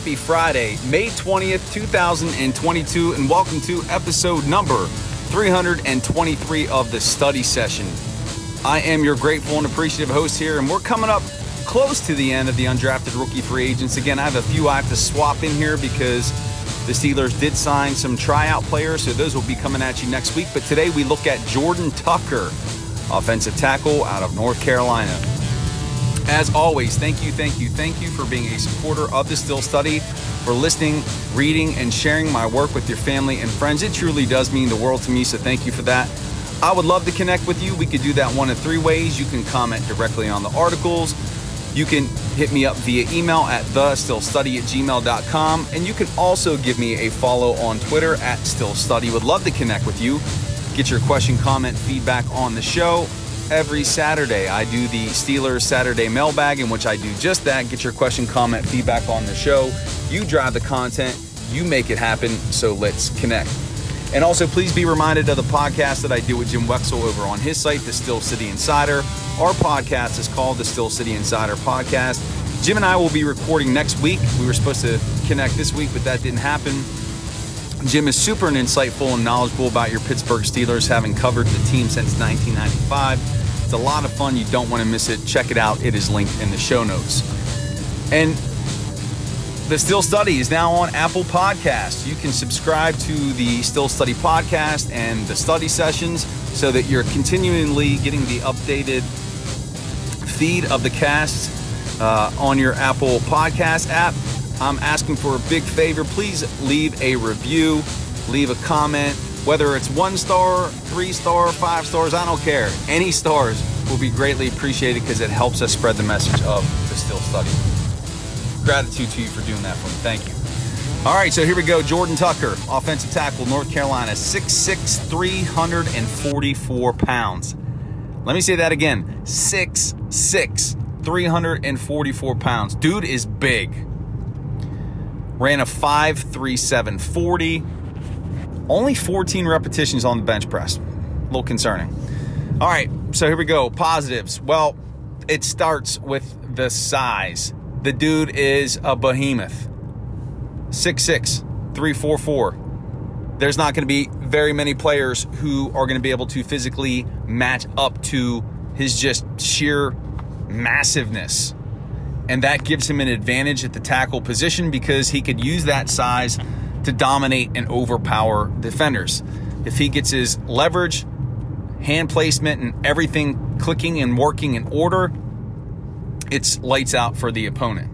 Happy Friday, May 20th, 2022, and welcome to episode number 323 of the study session. I am your grateful and appreciative host here, and we're coming up close to the end of the undrafted rookie free agents. Again, I have a few I have to swap in here because the Steelers did sign some tryout players, so those will be coming at you next week. But today we look at Jordan Tucker, offensive tackle out of North Carolina. As always, thank you, thank you, thank you for being a supporter of the Steel Study, for listening, reading, and sharing my work with your family and friends. It truly does mean the world to me, so thank you for that. I would love to connect with you. We could do that one of three ways. You can comment directly on the articles. You can hit me up via email at thesteelstudy at gmail.com. And you can also give me a follow on Twitter at steelstudy. Would love to connect with you. Get your question, comment, feedback on the show. Every Saturday, I do the Steelers Saturday mailbag, in which I do just that. Get your question, comment, feedback on the show. You drive the content, you make it happen. So let's connect. And also, please be reminded of the podcast that I do with Jim Wexell over on his site, The Steel City Insider. Our podcast is called The Steel City Insider Podcast. Jim and I will be recording next week. We were supposed to connect this week, but that didn't happen. Jim is super insightful and knowledgeable about your Pittsburgh Steelers, having covered the team since 1995. It's a lot of fun. You don't want to miss it. Check it out. It is linked in the show notes. And the Steel Study is now on Apple Podcasts. You can subscribe to the Steel Study podcast and the study sessions so that you're continually getting the updated feed of the cast uh, on your Apple Podcast app. I'm asking for a big favor. Please leave a review, leave a comment, whether it's one star, three star, five stars, I don't care. Any stars will be greatly appreciated because it helps us spread the message of the Steel Study. Gratitude to you for doing that for me. Thank you. All right, so here we go. Jordan Tucker, offensive tackle, North Carolina, 6'6, 344 pounds. Let me say that again 6'6, 344 pounds. Dude is big. Ran a 5'3, 40. Only 14 repetitions on the bench press. A little concerning. All right, so here we go. Positives. Well, it starts with the size. The dude is a behemoth. 6'6, 344. There's not going to be very many players who are going to be able to physically match up to his just sheer massiveness. And that gives him an advantage at the tackle position because he could use that size to dominate and overpower defenders. If he gets his leverage, hand placement, and everything clicking and working in order, it's lights out for the opponent.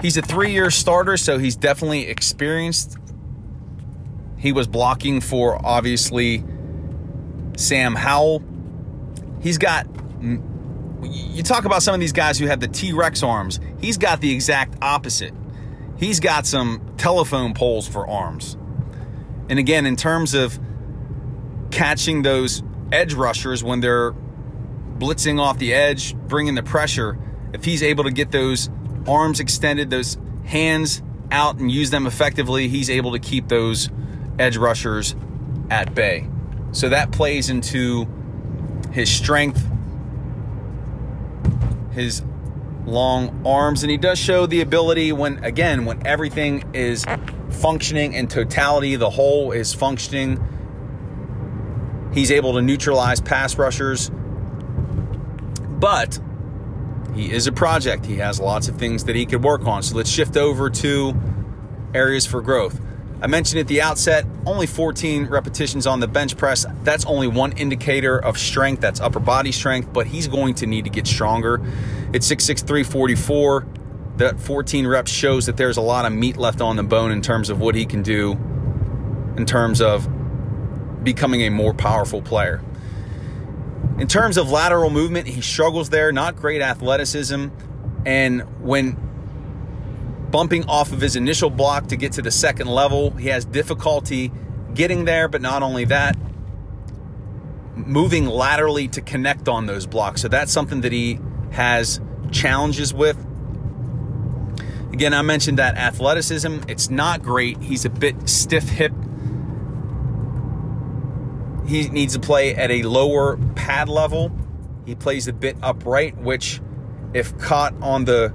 He's a three year starter, so he's definitely experienced. He was blocking for obviously Sam Howell. He's got, you talk about some of these guys who have the T Rex arms. He's got the exact opposite. He's got some telephone poles for arms. And again, in terms of catching those edge rushers when they're blitzing off the edge, bringing the pressure, if he's able to get those arms extended, those hands out and use them effectively, he's able to keep those edge rushers at bay. So that plays into his strength, his long arms, and he does show the ability when, again, when everything is functioning in totality, the whole is functioning. He's able to neutralize pass rushers. But he is a project. He has lots of things that he could work on. So let's shift over to areas for growth. I mentioned at the outset, only 14 repetitions on the bench press. That's only one indicator of strength. That's upper body strength, but he's going to need to get stronger. It's 6'6, 44. That 14 reps shows that there's a lot of meat left on the bone in terms of what he can do in terms of becoming a more powerful player. In terms of lateral movement, he struggles there, not great athleticism. And when bumping off of his initial block to get to the second level, he has difficulty getting there, but not only that, moving laterally to connect on those blocks. So that's something that he has challenges with. Again, I mentioned that athleticism, it's not great. He's a bit stiff hip. he needs to play at a lower pad level. He plays a bit upright, which, if caught on the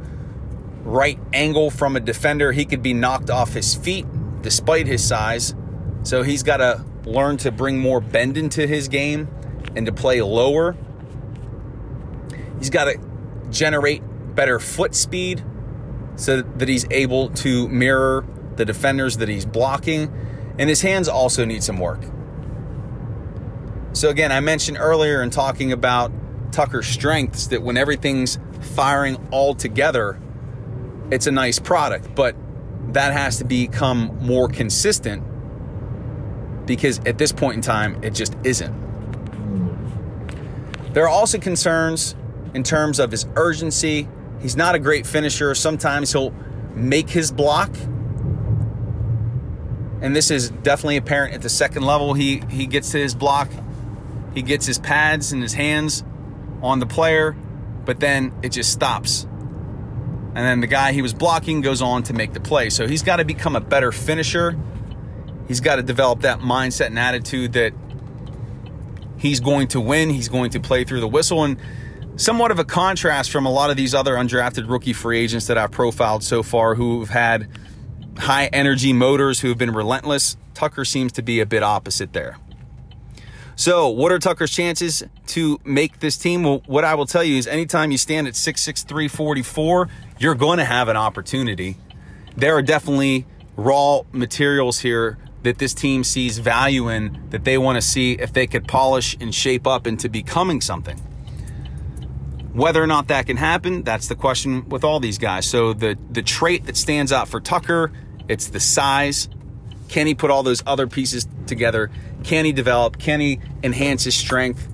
right angle from a defender, he could be knocked off his feet despite his size. So he's got to learn to bring more bend into his game and to play lower. He's got to generate better foot speed so that he's able to mirror the defenders that he's blocking. And his hands also need some work. So, again, I mentioned earlier in talking about Tucker's strengths that when everything's firing all together, it's a nice product, but that has to become more consistent because at this point in time, it just isn't. There are also concerns in terms of his urgency. He's not a great finisher. Sometimes he'll make his block. And this is definitely apparent at the second level. He he gets to his block. He gets his pads and his hands on the player, but then it just stops. And then the guy he was blocking goes on to make the play. So he's got to become a better finisher. He's got to develop that mindset and attitude that he's going to win, he's going to play through the whistle. And somewhat of a contrast from a lot of these other undrafted rookie free agents that I've profiled so far who've had high energy motors, who have been relentless. Tucker seems to be a bit opposite there. So, what are Tucker's chances to make this team? Well, what I will tell you is anytime you stand at 6'6, 44, you're going to have an opportunity. There are definitely raw materials here that this team sees value in that they want to see if they could polish and shape up into becoming something. Whether or not that can happen, that's the question with all these guys. So the the trait that stands out for Tucker, it's the size. Can he put all those other pieces together? Can he develop? Can he enhance his strength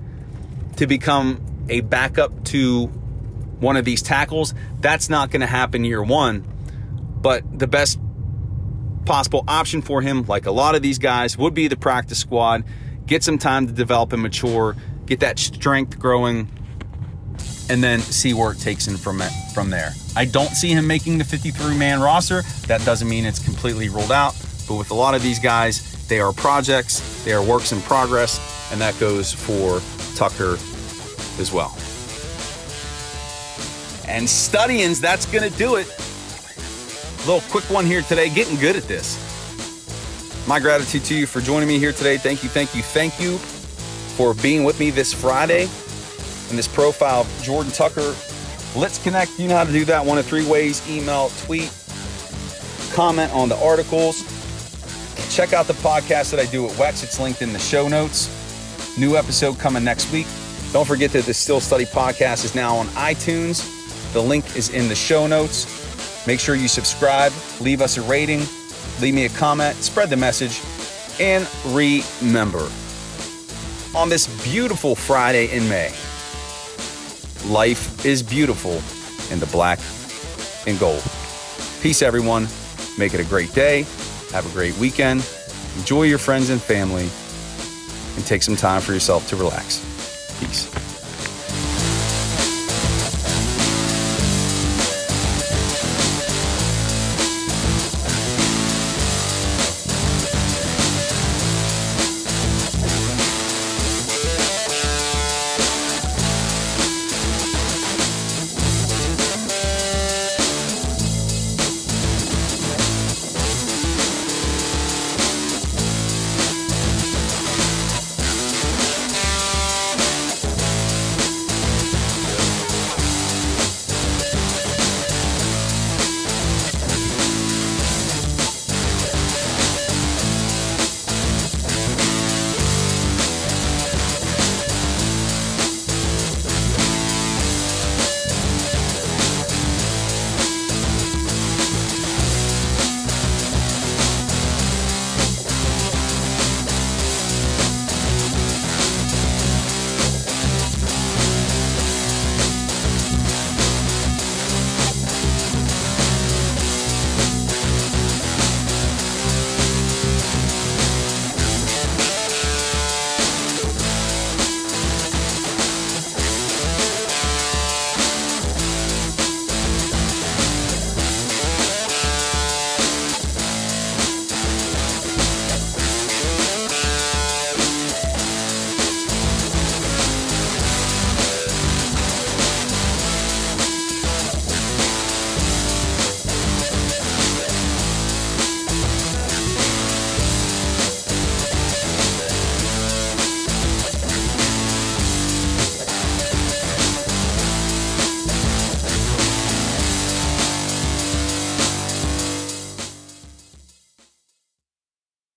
to become a backup to one of these tackles? That's not going to happen year one. But the best possible option for him, like a lot of these guys, would be the practice squad. Get some time to develop and mature, get that strength growing, and then see where it takes him from from there. I don't see him making the 53 man roster. That doesn't mean it's completely ruled out, but with a lot of these guys, they are projects, they are works in progress, and that goes for Tucker as well. And studying's that's going to do it. A little quick one here today, getting good at this. My gratitude to you for joining me here today. Thank you, thank you, thank you for being with me this Friday in this profile of Jordan Tucker. Let's connect. You know how to do that one of three ways email, tweet, comment on the articles Check out the podcast that I do at Wex. It's linked in the show notes. New episode coming next week. Don't forget that the Steel Study podcast is now on iTunes. The link is in the show notes. Make sure you subscribe, leave us a rating, leave me a comment, spread the message, and remember on this beautiful Friday in May, life is beautiful in the black and gold. Peace, everyone. Make it a great day. Have a great weekend. Enjoy your friends and family. And take some time for yourself to relax. Peace.